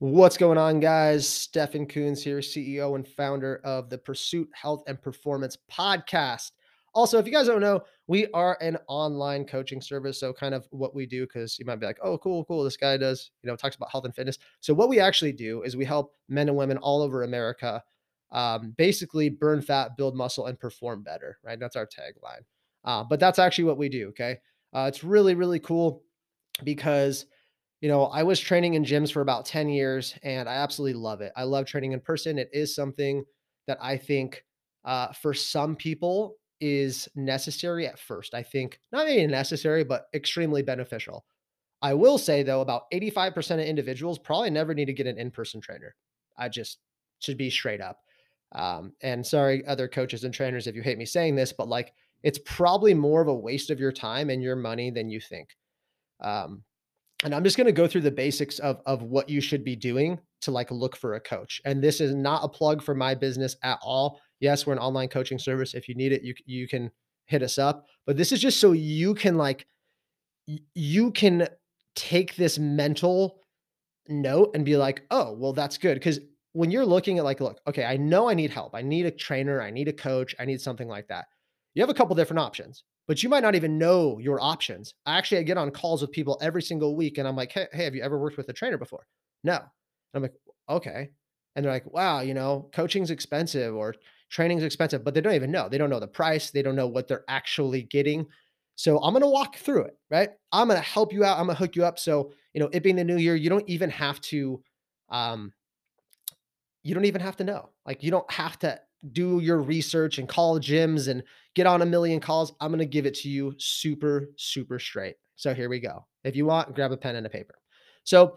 What's going on, guys? Stefan Coons here, CEO and founder of the Pursuit Health and Performance podcast. Also, if you guys don't know, we are an online coaching service. So, kind of what we do, because you might be like, oh, cool, cool. This guy does, you know, talks about health and fitness. So, what we actually do is we help men and women all over America um, basically burn fat, build muscle, and perform better, right? That's our tagline. Uh, but that's actually what we do. Okay. Uh, it's really, really cool because you know, I was training in gyms for about 10 years and I absolutely love it. I love training in person. It is something that I think uh, for some people is necessary at first. I think not even necessary, but extremely beneficial. I will say though, about 85% of individuals probably never need to get an in person trainer. I just should be straight up. Um, and sorry, other coaches and trainers, if you hate me saying this, but like it's probably more of a waste of your time and your money than you think. Um, and I'm just going to go through the basics of of what you should be doing to like look for a coach. And this is not a plug for my business at all. Yes, we're an online coaching service. If you need it, you you can hit us up. But this is just so you can like you can take this mental note and be like, "Oh, well that's good." Cuz when you're looking at like, look, okay, I know I need help. I need a trainer, I need a coach, I need something like that. You have a couple different options but you might not even know your options. I actually I get on calls with people every single week and I'm like, hey, hey, have you ever worked with a trainer before? No. And I'm like, okay. And they're like, wow, you know, coaching's expensive or training's expensive, but they don't even know. They don't know the price. They don't know what they're actually getting. So I'm going to walk through it, right? I'm going to help you out. I'm going to hook you up. So, you know, it being the new year, you don't even have to, um, you don't even have to know. Like you don't have to do your research and call gyms and get on a million calls. I'm going to give it to you super, super straight. So here we go. If you want, grab a pen and a paper. So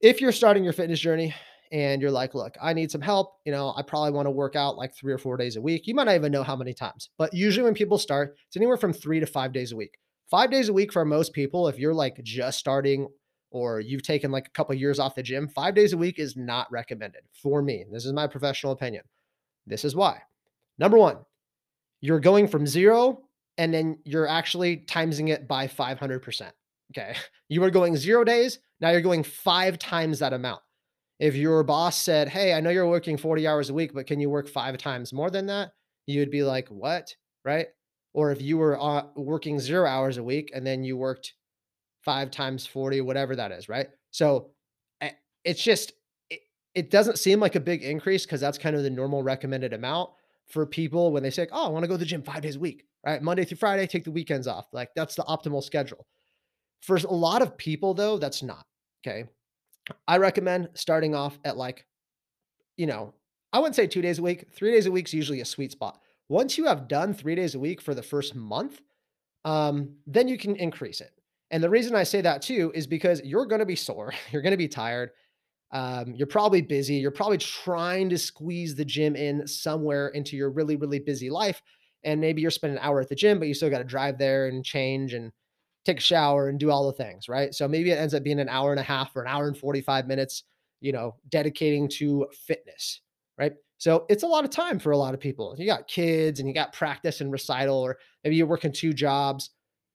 if you're starting your fitness journey and you're like, look, I need some help, you know, I probably want to work out like three or four days a week. You might not even know how many times, but usually when people start, it's anywhere from three to five days a week. Five days a week for most people, if you're like just starting or you've taken like a couple of years off the gym, five days a week is not recommended for me. This is my professional opinion. This is why. Number one, you're going from zero and then you're actually timesing it by 500%. Okay. You are going zero days. Now you're going five times that amount. If your boss said, Hey, I know you're working 40 hours a week, but can you work five times more than that? You'd be like, What? Right. Or if you were uh, working zero hours a week and then you worked five times 40, whatever that is. Right. So eh, it's just, it doesn't seem like a big increase because that's kind of the normal recommended amount for people when they say, "Oh, I want to go to the gym five days a week, right? Monday through Friday, take the weekends off." Like that's the optimal schedule. For a lot of people, though, that's not okay. I recommend starting off at like, you know, I wouldn't say two days a week. Three days a week is usually a sweet spot. Once you have done three days a week for the first month, um, then you can increase it. And the reason I say that too is because you're going to be sore, you're going to be tired, um, you're probably busy. You're probably trying to squeeze the gym in somewhere into your really, really busy life. And maybe you're spending an hour at the gym, but you still got to drive there and change and take a shower and do all the things, right? So maybe it ends up being an hour and a half or an hour and 45 minutes, you know, dedicating to fitness, right? So it's a lot of time for a lot of people. You got kids and you got practice and recital, or maybe you're working two jobs.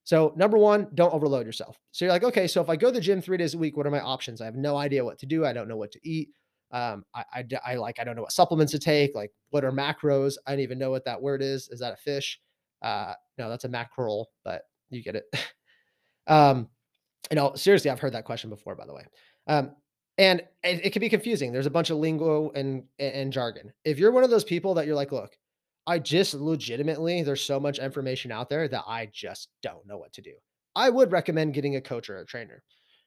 So, number one, don't overload yourself. So, you're like, okay, so if I go to the gym three days a week, what are my options? I have no idea what to do. I don't know what to eat. Um, I, I, I like, I don't know what supplements to take. Like, what are macros? I don't even know what that word is. Is that a fish? Uh, no, that's a mackerel, but you get it. um, you know, seriously, I've heard that question before, by the way. Um, and it, it can be confusing. There's a bunch of lingo and, and jargon. If you're one of those people that you're like, look, I just legitimately, there's so much information out there that I just don't know what to do. I would recommend getting a coach or a trainer.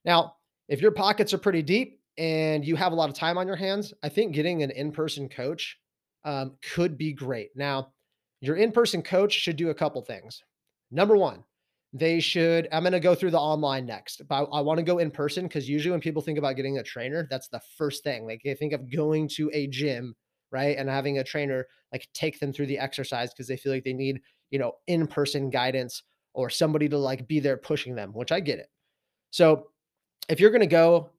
Now, if your pockets are pretty deep and you have a lot of time on your hands, I think getting an in person coach um, could be great. Now, your in person coach should do a couple things. Number one, they should, I'm going to go through the online next, but I, want to go in person because usually when people think about getting a trainer, that's the first thing. Like they think of going to a gym right? And having a trainer like take them through the exercise because they feel like they need, you know, in person guidance or somebody to like be there pushing them, which I get it. So if you're going to go,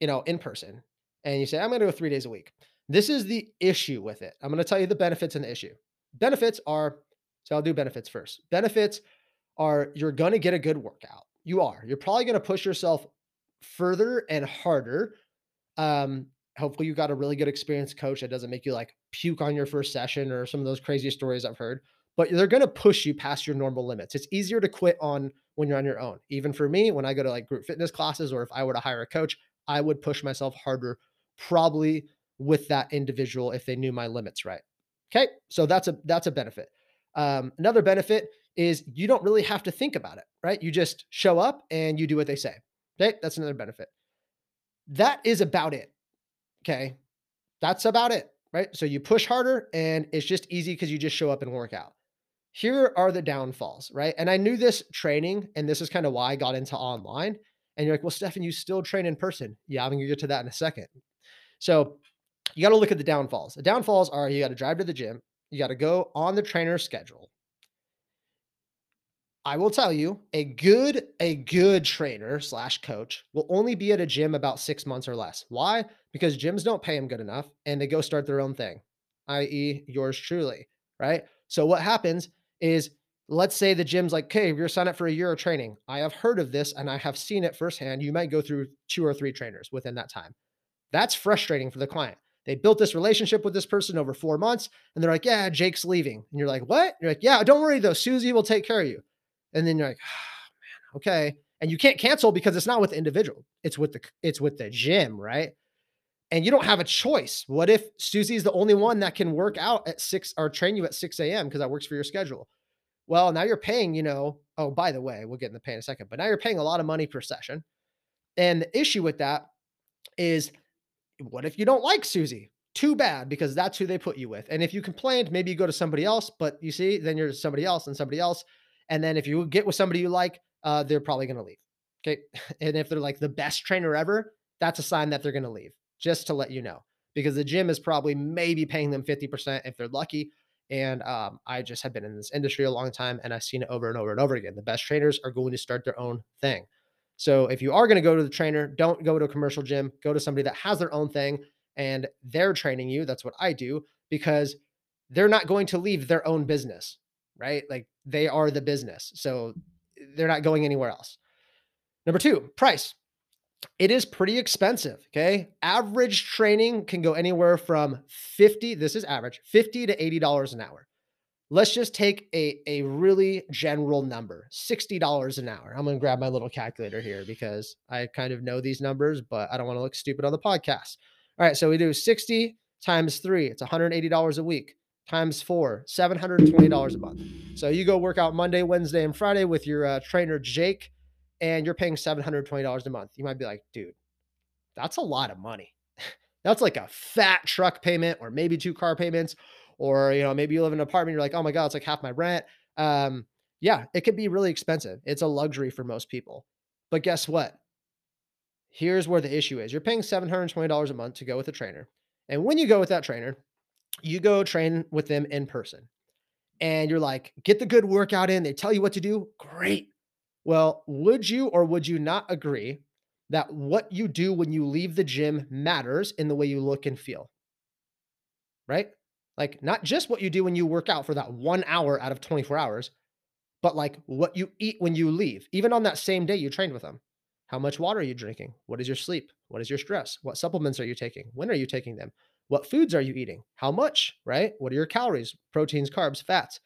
you know, in person and you say, I'm going to go three days a week, this is the issue with it. I'm going to tell you the benefits and the issue. Benefits are, so I'll do benefits first. Benefits are you're going to get a good workout. You are. You're probably going to push yourself further and harder Um, hopefully you got a really good experienced coach that doesn't make you like puke on your first session or some of those crazy stories I've heard. But they're going to push you past your normal limits. It's easier to quit on when you're on your own. Even for me, when I go to like group fitness classes or if I were to hire a coach, I would push myself harder, probably with that individual if they knew my limits right. Okay, so that's a that's a benefit. Um, another benefit is you don't really have to think about it, right? You just show up and you do what they say. Okay, that's another benefit. That is about it. Okay, that's about it, right? So you push harder and it's just easy because you just show up and work out. Here are the downfalls, right? And I knew this training, and this is kind of why I got into online. And you're like, well, Stefan, you still train in person. Yeah, I'm gonna get to that in a second. So you got to look at the downfalls. The downfalls are you got to drive to the gym, you got to go on the trainer's schedule. I will tell you, a good a good trainer slash coach will only be at a gym about six months or less. Why? Because gyms don't pay them good enough, and they go start their own thing, i.e., yours truly. Right. So what happens is, let's say the gym's like, "Okay, you're signed up for a year of training." I have heard of this, and I have seen it firsthand. You might go through two or three trainers within that time. That's frustrating for the client they built this relationship with this person over four months, and they're like, "Yeah, Jake's leaving," and you're like, "What?" You're like, "Yeah, don't worry though, Susie will take care of you." And then you're like, oh, "Man, okay." And you can't cancel because it's not with the individual; it's with the it's with the gym, right? And you don't have a choice. What if Susie is the only one that can work out at six or train you at six a.m. because that works for your schedule? Well, now you're paying, you know. Oh, by the way, we'll get in the pay in a second, but now you're paying a lot of money per session. And the issue with that is what if you don't like Susie? Too bad because that's who they put you with. And if you complained, maybe you go to somebody else, but you see, then you're somebody else and somebody else. And then if you get with somebody you like, uh, they're probably going to leave. Okay. And if they're like the best trainer ever, that's a sign that they're going to leave, just to let you know, because the gym is probably maybe paying them 50% if they're lucky. And um, I just have been in this industry a long time and I've seen it over and over and over again. The best trainers are going to start their own thing. So if you are going to go to the trainer, don't go to a commercial gym. Go to somebody that has their own thing and they're training you. That's what I do because they're not going to leave their own business, right? Like they are the business. So they're not going anywhere else. Number two, price. It is pretty expensive. Okay. Average training can go anywhere from 50, this is average, 50 to $80 an hour let's just take a, a really general number $60 an hour. I'm going to grab my little calculator here because I kind of know these numbers, but I don't want to look stupid on the podcast. All right. So we do 60 times three, it's $180 a week, times four, $720 a month. So you go work out Monday, Wednesday, and Friday with your uh, trainer, Jake, and you're paying $720 a month. You might be like, dude, that's a lot of money. that's like a fat truck payment or maybe two car payments or you know maybe you live in an apartment you're like oh my god it's like half my rent um yeah it could be really expensive it's a luxury for most people but guess what here's where the issue is you're paying $720 a month to go with a trainer and when you go with that trainer you go train with them in person and you're like get the good workout in they tell you what to do great well would you or would you not agree that what you do when you leave the gym matters in the way you look and feel right like, not just what you do when you work out for that one hour out of 24 hours, but like what you eat when you leave, even on that same day you trained with them. How much water are you drinking? What is your sleep? What is your stress? What supplements are you taking? When are you taking them? What foods are you eating? How much, right? What are your calories, proteins, carbs, fats?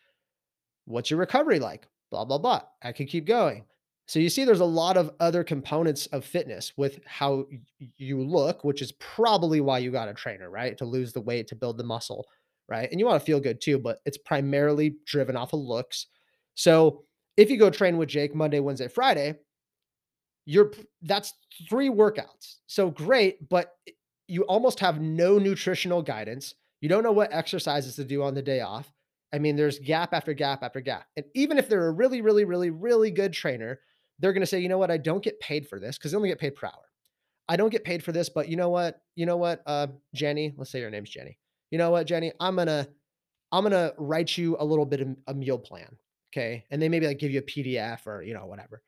What's your recovery like? Blah, blah, blah. I could keep going. So you see, there's a lot of other components of fitness with how you look, which is probably why you got a trainer, right? To lose the weight, to build the muscle right? And you want to feel good too, but it's primarily driven off of looks. So if you go train with Jake Monday, Wednesday, Friday, you're that's three workouts. So great, but you almost have no nutritional guidance. You don't know what exercises to do on the day off. I mean, there's gap after gap after gap. And even if they're a really, really, really, really good trainer, they're going to say, you know what, I don't get paid for this because they only get paid per hour. I don't get paid for this, but you know what? You know what, uh, Jenny, let's say your name's Jenny you know what, Jenny, I'm gonna I'm gonna write you a little bit of a meal plan. Okay. And they maybe like give you a PDF or you know, whatever.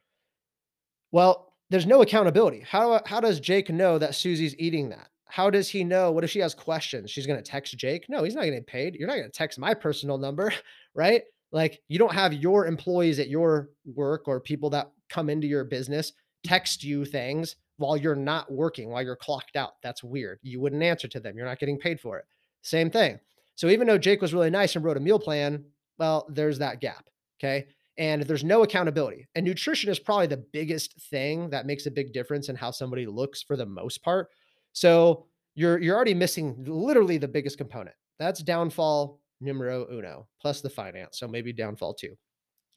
Well, there's no accountability. How how does Jake know that Susie's eating that? How does he know? What if she has questions? She's gonna text Jake? No, he's not gonna get paid. You're not gonna text my personal number, right? Like you don't have your employees at your work or people that come into your business text you things while you're not working, while you're clocked out. That's weird. You wouldn't answer to them. You're not getting paid for it. Same thing. So even though Jake was really nice and wrote a meal plan, well, there's that gap. Okay. And there's no accountability. And nutrition is probably the biggest thing that makes a big difference in how somebody looks for the most part. So you're you're already missing literally the biggest component. That's downfall numero uno, plus the finance. So maybe downfall two.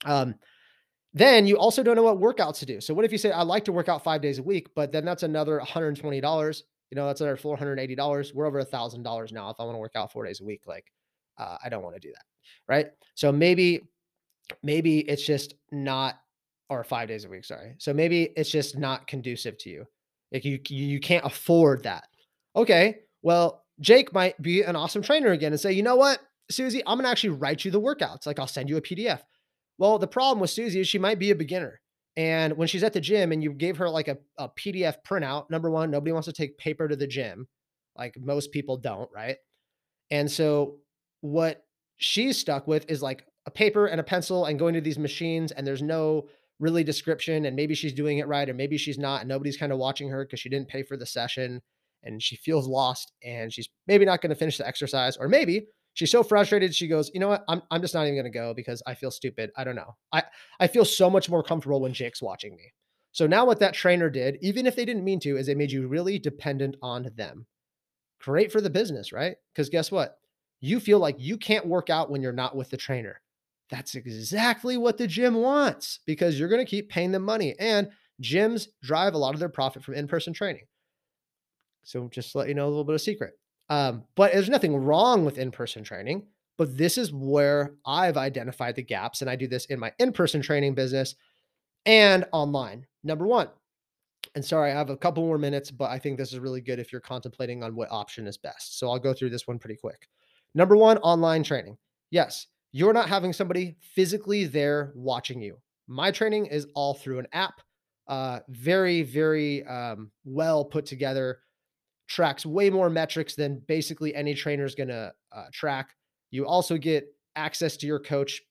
Um, then you also don't know what workouts to do. So what if you say I like to work out five days a week, but then that's another $120. You know, that's another $480. We're over a thousand dollars now. If I want to work out four days a week, like uh, I don't want to do that. Right. So maybe, maybe it's just not, or five days a week. Sorry. So maybe it's just not conducive to you. Like you, you can't afford that. Okay. Well, Jake might be an awesome trainer again and say, you know what, Susie, I'm to actually write you the workouts. Like I'll send you a PDF. Well, the problem with Susie is she might be a beginner. And when she's at the gym and you gave her like a, a PDF printout, number one, nobody wants to take paper to the gym. Like most people don't, right? And so what she's stuck with is like a paper and a pencil and going to these machines, and there's no really description. And maybe she's doing it right, or maybe she's not. And nobody's kind of watching her because she didn't pay for the session and she feels lost and she's maybe not going to finish the exercise, or maybe she's so frustrated she goes you know what? I'm, I'm just not even going to go because i feel stupid. I don't know. I i feel so much more comfortable when jake's watching me. So now what that trainer did even if they didn't mean to is they made you really dependent on them. Great for the business right? Because guess what? You feel like you can't work out when you're not with the trainer that's exactly what the gym wants because you're going to keep paying them money and gyms drive a lot of their profit from in-person training so just let you know a little bit of secret um, but there's nothing wrong with in person training. But this is where I've identified the gaps. And I do this in my in person training business and online. Number one, and sorry, I have a couple more minutes, but I think this is really good if you're contemplating on what option is best. So I'll go through this one pretty quick. Number one, online training. Yes, you're not having somebody physically there watching you. My training is all through an app, uh, very, very um, well put together tracks way more metrics than basically any trainer is going to uh, track. You also get access to your coach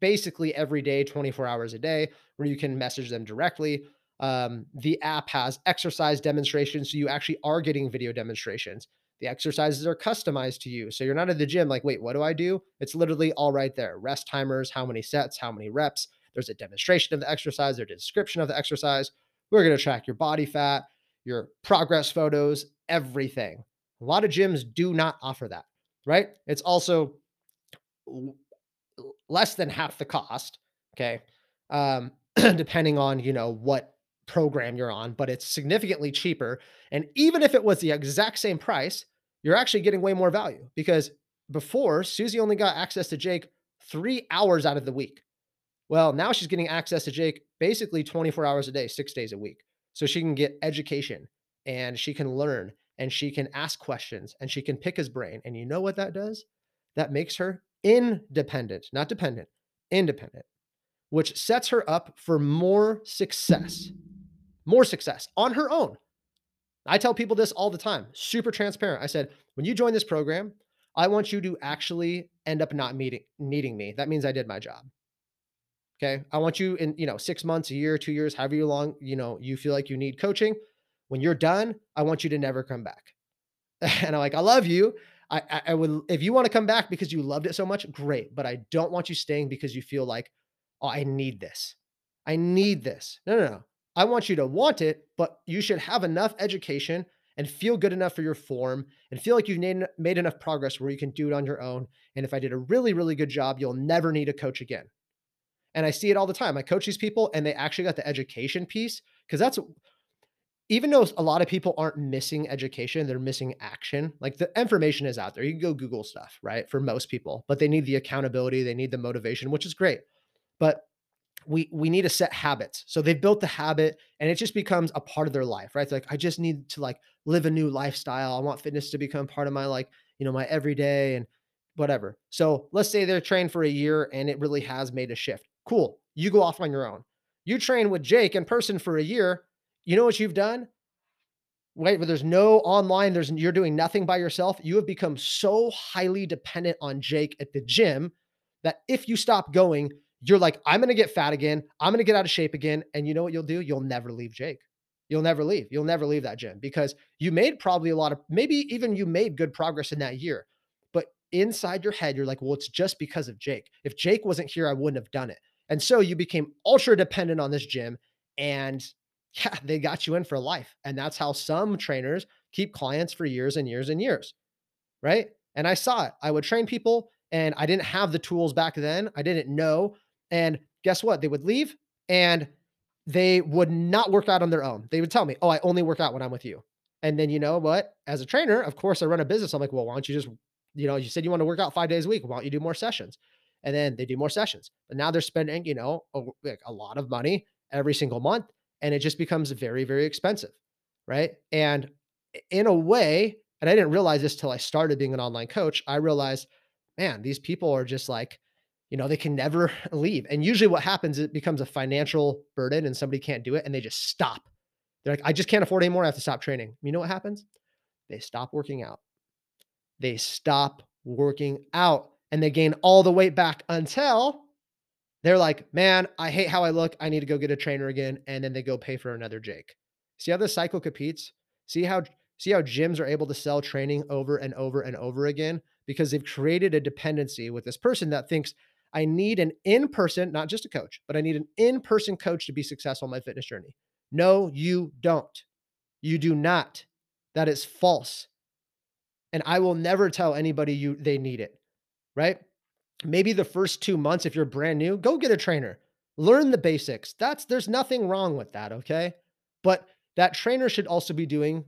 basically every day, 24 hours a day, where you can message them directly. Um, the app has exercise demonstrations. So you actually are getting video demonstrations. The exercises are customized to you. So you're not at the gym like, wait, what do I do? It's literally all right there. Rest timers, how many sets, how many reps. There's a demonstration of the exercise, there's a description of the exercise. We're going to track your body fat, your progress photos, everything. A lot of gyms do not offer that, right? It's also less than half the cost, okay? Um, depending on, you know, what program you're on, but it's significantly cheaper. And even if it was the exact same price, you're actually getting way more value because before Susie only got access to Jake three hours out of the week. Well, now she's getting access to Jake basically 24 hours a day, six days a week. So she can get education and she can learn and she can ask questions and she can pick his brain. And you know what that does? That makes her independent, not dependent, independent, which sets her up for more success, more success on her own. I tell people this all the time, super transparent. I said, when you join this program, I want you to actually end up not meeting, needing me. That means I did my job. Okay. I want you in, you know, six months, a year, two years, however long, you know, you feel like you need coaching. When you're done, I want you to never come back. And I'm like, I love you. I, I, I would, if you want to come back because you loved it so much, great. But I don't want you staying because you feel like, oh, I need this. I need this. No, no, no. I want you to want it, but you should have enough education and feel good enough for your form and feel like you've made, made enough progress where you can do it on your own. And if I did a really, really good job, you'll never need a coach again. And I see it all the time. I coach these people and they actually got the education piece because that's even though a lot of people aren't missing education, they're missing action. Like the information is out there. You can go Google stuff, right? For most people, but they need the accountability, they need the motivation, which is great. But we we need to set habits. So they've built the habit and it just becomes a part of their life, right? Like I just need to like live a new lifestyle. I want fitness to become part of my like, you know, my everyday and whatever. So let's say they're trained for a year and it really has made a shift. Cool. You go off on your own. You train with Jake in person for a year you know what you've done? Right, but there's no online, there's you're doing nothing by yourself. You have become so highly dependent on Jake at the gym that if you stop going, you're like, I'm gonna get fat again, I'm gonna get out of shape again. And you know what you'll do? You'll never leave Jake. You'll never leave. You'll never leave that gym because you made probably a lot of maybe even you made good progress in that year. But inside your head, you're like, well, it's just because of Jake. If Jake wasn't here, I wouldn't have done it. And so you became ultra dependent on this gym and yeah, they got you in for life. And that's how some trainers keep clients for years and years and years. Right. And I saw it. I would train people and I didn't have the tools back then. I didn't know. And guess what? They would leave and they would not work out on their own. They would tell me, Oh, I only work out when I'm with you. And then you know what? As a trainer, of course, I run a business. I'm like, well, why don't you just, you know, you said you want to work out five days a week. Why don't you do more sessions? And then they do more sessions. But now they're spending, you know, a, like a lot of money every single month. And it just becomes very, very expensive. Right. And in a way, and I didn't realize this till I started being an online coach, I realized, man, these people are just like, you know, they can never leave. And usually what happens, it becomes a financial burden and somebody can't do it and they just stop. They're like, I just can't afford anymore. I have to stop training. You know what happens? They stop working out. They stop working out and they gain all the weight back until they're like, man, I hate how I look. I need to go get a trainer again. And then they go pay for another Jake. See how the cycle competes? See how see how gyms are able to sell training over and over and over again because they've created a dependency with this person that thinks I need an in-person, not just a coach, but I need an in-person coach to be successful in my fitness journey. No, you don't. You do not. That is false. And I will never tell anybody you they need it. Right? Maybe the first 2 months if you're brand new, go get a trainer. Learn the basics. That's there's nothing wrong with that, okay? But that trainer should also be doing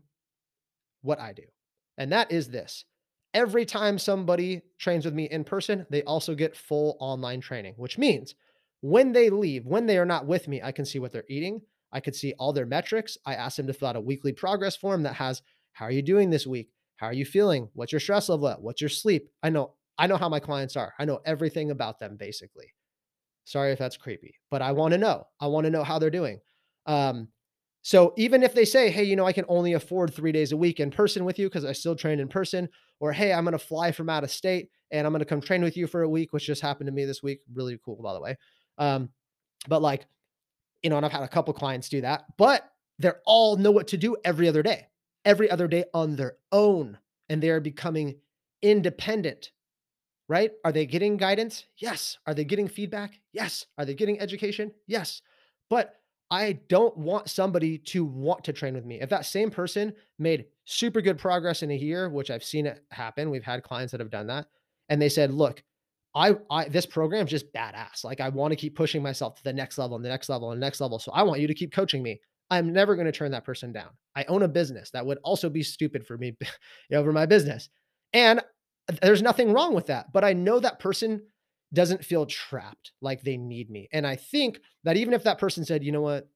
what I do. And that is this. Every time somebody trains with me in person, they also get full online training, which means when they leave, when they are not with me, I can see what they're eating. I could see all their metrics. I ask them to fill out a weekly progress form that has how are you doing this week? How are you feeling? What's your stress level at? What's your sleep? I know I know how my clients are. I know everything about them basically. Sorry if that's creepy, but I want to know. I want to know how they're doing. Um, so even if they say, hey, you know, I can only afford three days a week in person with you because I still train in person, or hey, I'm going to fly from out of state and I'm going to come train with you for a week, which just happened to me this week. Really cool, by the way. Um, but like, you know, and I've had a couple clients do that, but they're all know what to do every other day, every other day on their own. And they are becoming independent, right? Are they getting guidance? Yes. Are they getting feedback? Yes. Are they getting education? Yes. But I don't want somebody to want to train with me. If that same person made super good progress in a year, which I've seen it happen, we've had clients that have done that, and they said, "Look, I, I this program is just badass. Like I want to keep pushing myself to the next level and the next level and the next level. So I want you to keep coaching me. I'm never going to turn that person down. I own a business. That would also be stupid for me over my business. And there's nothing wrong with that. But I know that person doesn't feel trapped like they need me. And I think that even if that person said, you know what,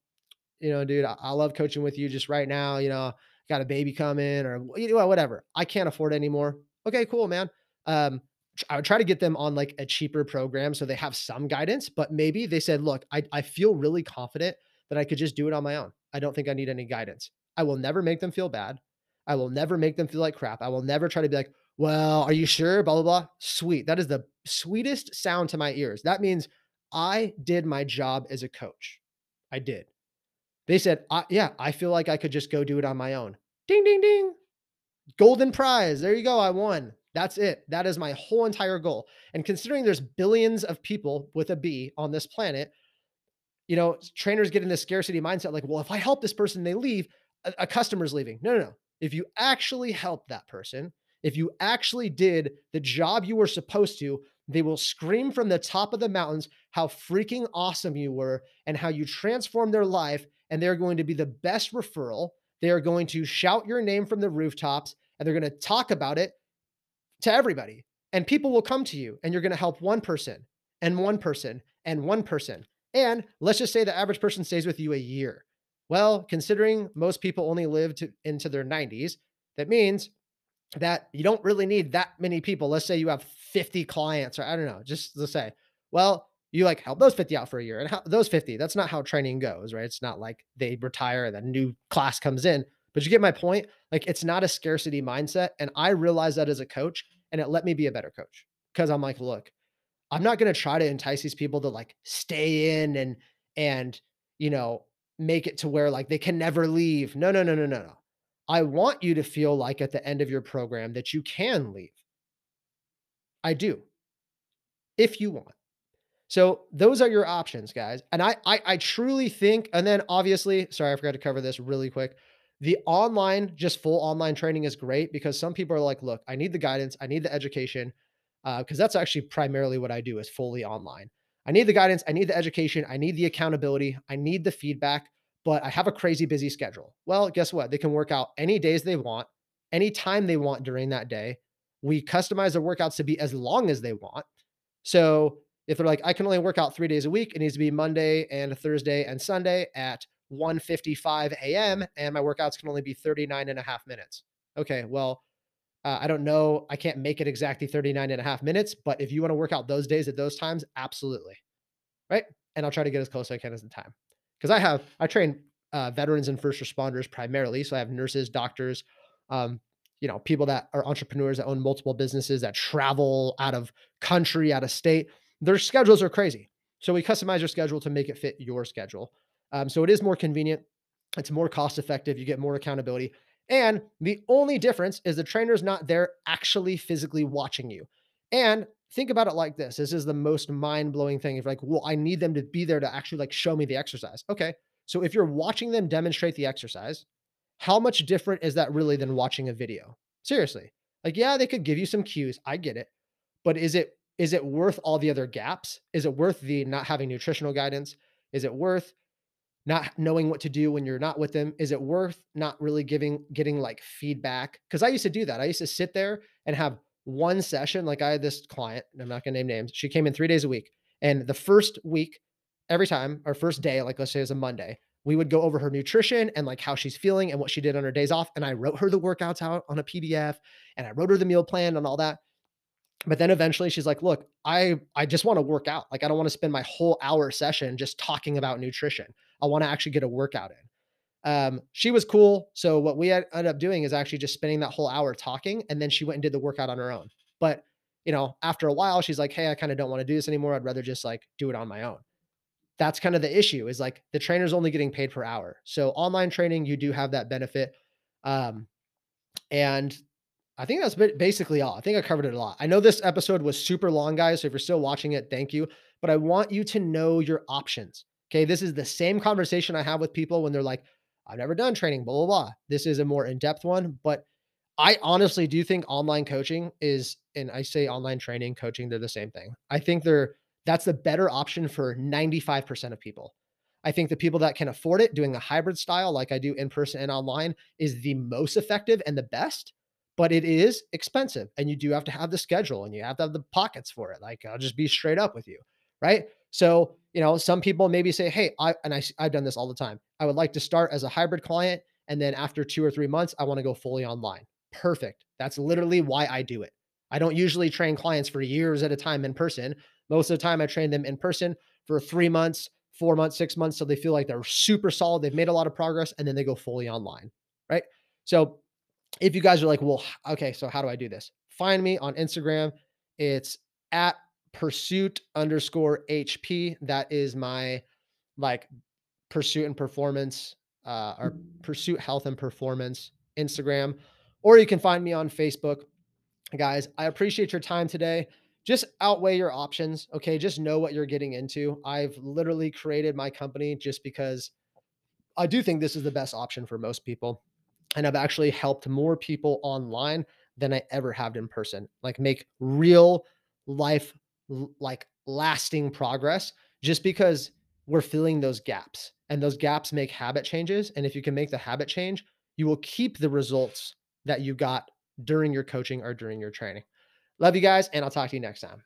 you know, dude, I, I love coaching with you just right now, you know, got a baby coming or you know, whatever. I can't afford anymore. Okay, cool, man. Um, I would try to get them on like a cheaper program so they have some guidance, but maybe they said, look, I, I feel really confident that I could just do it on my own. I don't think I need any guidance. I will never make them feel bad. I will never make them feel like crap. I will never try to be like, well, are you sure? Blah, blah, blah. Sweet. That is the sweetest sound to my ears. That means I did my job as a coach. I did. They said, I, yeah, I feel like I could just go do it on my own. Ding, ding, ding. Golden prize. There you go. I won. That's it. That is my whole entire goal. And considering there's billions of people with a B on this planet, you know, trainers get in this scarcity mindset like, well, if I help this person, they leave, a, a customer's leaving. No, no, no. If you actually help that person, if you actually did the job you were supposed to, they will scream from the top of the mountains how freaking awesome you were and how you transformed their life. And they're going to be the best referral. They are going to shout your name from the rooftops and they're going to talk about it to everybody. And people will come to you and you're going to help one person and one person and one person. And let's just say the average person stays with you a year. Well, considering most people only live to, into their 90s, that means that you don't really need that many people. Let's say you have 50 clients, or I don't know, just let's say, well, you like help those 50 out for a year and how, those 50, that's not how training goes, right? It's not like they retire and a new class comes in. But you get my point. Like it's not a scarcity mindset. And I realized that as a coach, and it let me be a better coach because I'm like, look, I'm not going to try to entice these people to like stay in and, and, you know, make it to where like they can never leave. No, no, no, no, no, no. I want you to feel like at the end of your program that you can leave. I do. If you want. So those are your options, guys. And I, I, I truly think, and then obviously, sorry, I forgot to cover this really quick. The online, just full online training is great because some people are like, look, I need the guidance, I need the education, because uh, that's actually primarily what I do is fully online. I need the guidance, I need the education, I need the accountability, I need the feedback, but I have a crazy busy schedule. Well, guess what? They can work out any days they want, any time they want during that day. We customize their workouts to be as long as they want. So if they're like, I can only work out three days a week, it needs to be Monday and Thursday and Sunday at 1:55 a.m. and my workouts can only be 39 and a half minutes. Okay, well, uh, I don't know. I can't make it exactly 39 and a half minutes, but if you want to work out those days at those times, absolutely. Right. And I'll try to get as close as I can as the time. Because I have, I train uh, veterans and first responders primarily. So I have nurses, doctors, um, you know, people that are entrepreneurs that own multiple businesses that travel out of country, out of state. Their schedules are crazy. So we customize your schedule to make it fit your schedule. Um, so it is more convenient. It's more cost effective. You get more accountability. And the only difference is the trainer's not there actually physically watching you. And think about it like this. This is the most mind-blowing thing. If like, well, I need them to be there to actually like show me the exercise. Okay. So if you're watching them demonstrate the exercise, how much different is that really than watching a video? Seriously. Like, yeah, they could give you some cues. I get it. But is it is it worth all the other gaps? Is it worth the not having nutritional guidance? Is it worth not knowing what to do when you're not with them? Is it worth not really giving getting like feedback? Because I used to do that. I used to sit there and have one session. Like I had this client, I'm not gonna name names. She came in three days a week. And the first week, every time, our first day, like let's say it was a Monday, we would go over her nutrition and like how she's feeling and what she did on her days off. And I wrote her the workouts out on a PDF and I wrote her the meal plan and all that. But then eventually she's like, look, I I just want to work out. Like I don't want to spend my whole hour session just talking about nutrition. I want to actually get a workout in. Um, she was cool. So what we ended up doing is actually just spending that whole hour talking, and then she went and did the workout on her own. But you know, after a while, she's like, "Hey, I kind of don't want to do this anymore. I'd rather just like do it on my own." That's kind of the issue. Is like the trainer's only getting paid per hour. So online training, you do have that benefit. Um, and I think that's basically all. I think I covered it a lot. I know this episode was super long, guys. So if you're still watching it, thank you. But I want you to know your options. Okay. This is the same conversation I have with people when they're like, I've never done training, blah, blah, blah. This is a more in depth one. But I honestly do think online coaching is, and I say online training, coaching, they're the same thing. I think they're, that's the better option for 95% of people. I think the people that can afford it doing a hybrid style, like I do in person and online, is the most effective and the best. But it is expensive and you do have to have the schedule and you have to have the pockets for it. Like I'll just be straight up with you. Right. So you know, some people maybe say, Hey, I, and I, I've done this all the time. I would like to start as a hybrid client. And then after two or three months, I want to go fully online. Perfect. That's literally why I do it. I don't usually train clients for years at a time in person. Most of the time, I train them in person for three months, four months, six months. So they feel like they're super solid. They've made a lot of progress and then they go fully online. Right. So if you guys are like, well, okay, so how do I do this? Find me on Instagram. It's at pursuit underscore HP. That is my like pursuit and performance, uh, or pursuit health and performance Instagram, or you can find me on Facebook. Guys, I appreciate your time today. Just outweigh your options. Okay. Just know what you're getting into. I've literally created my company just because I do think this is the best option for most people. And I've actually helped more people online than I ever have in person, like make real life like lasting progress just because we're filling those gaps and those gaps make habit changes. And if you can make the habit change, you will keep the results that you got during your coaching or during your training. Love you guys, and I'll talk to you next time.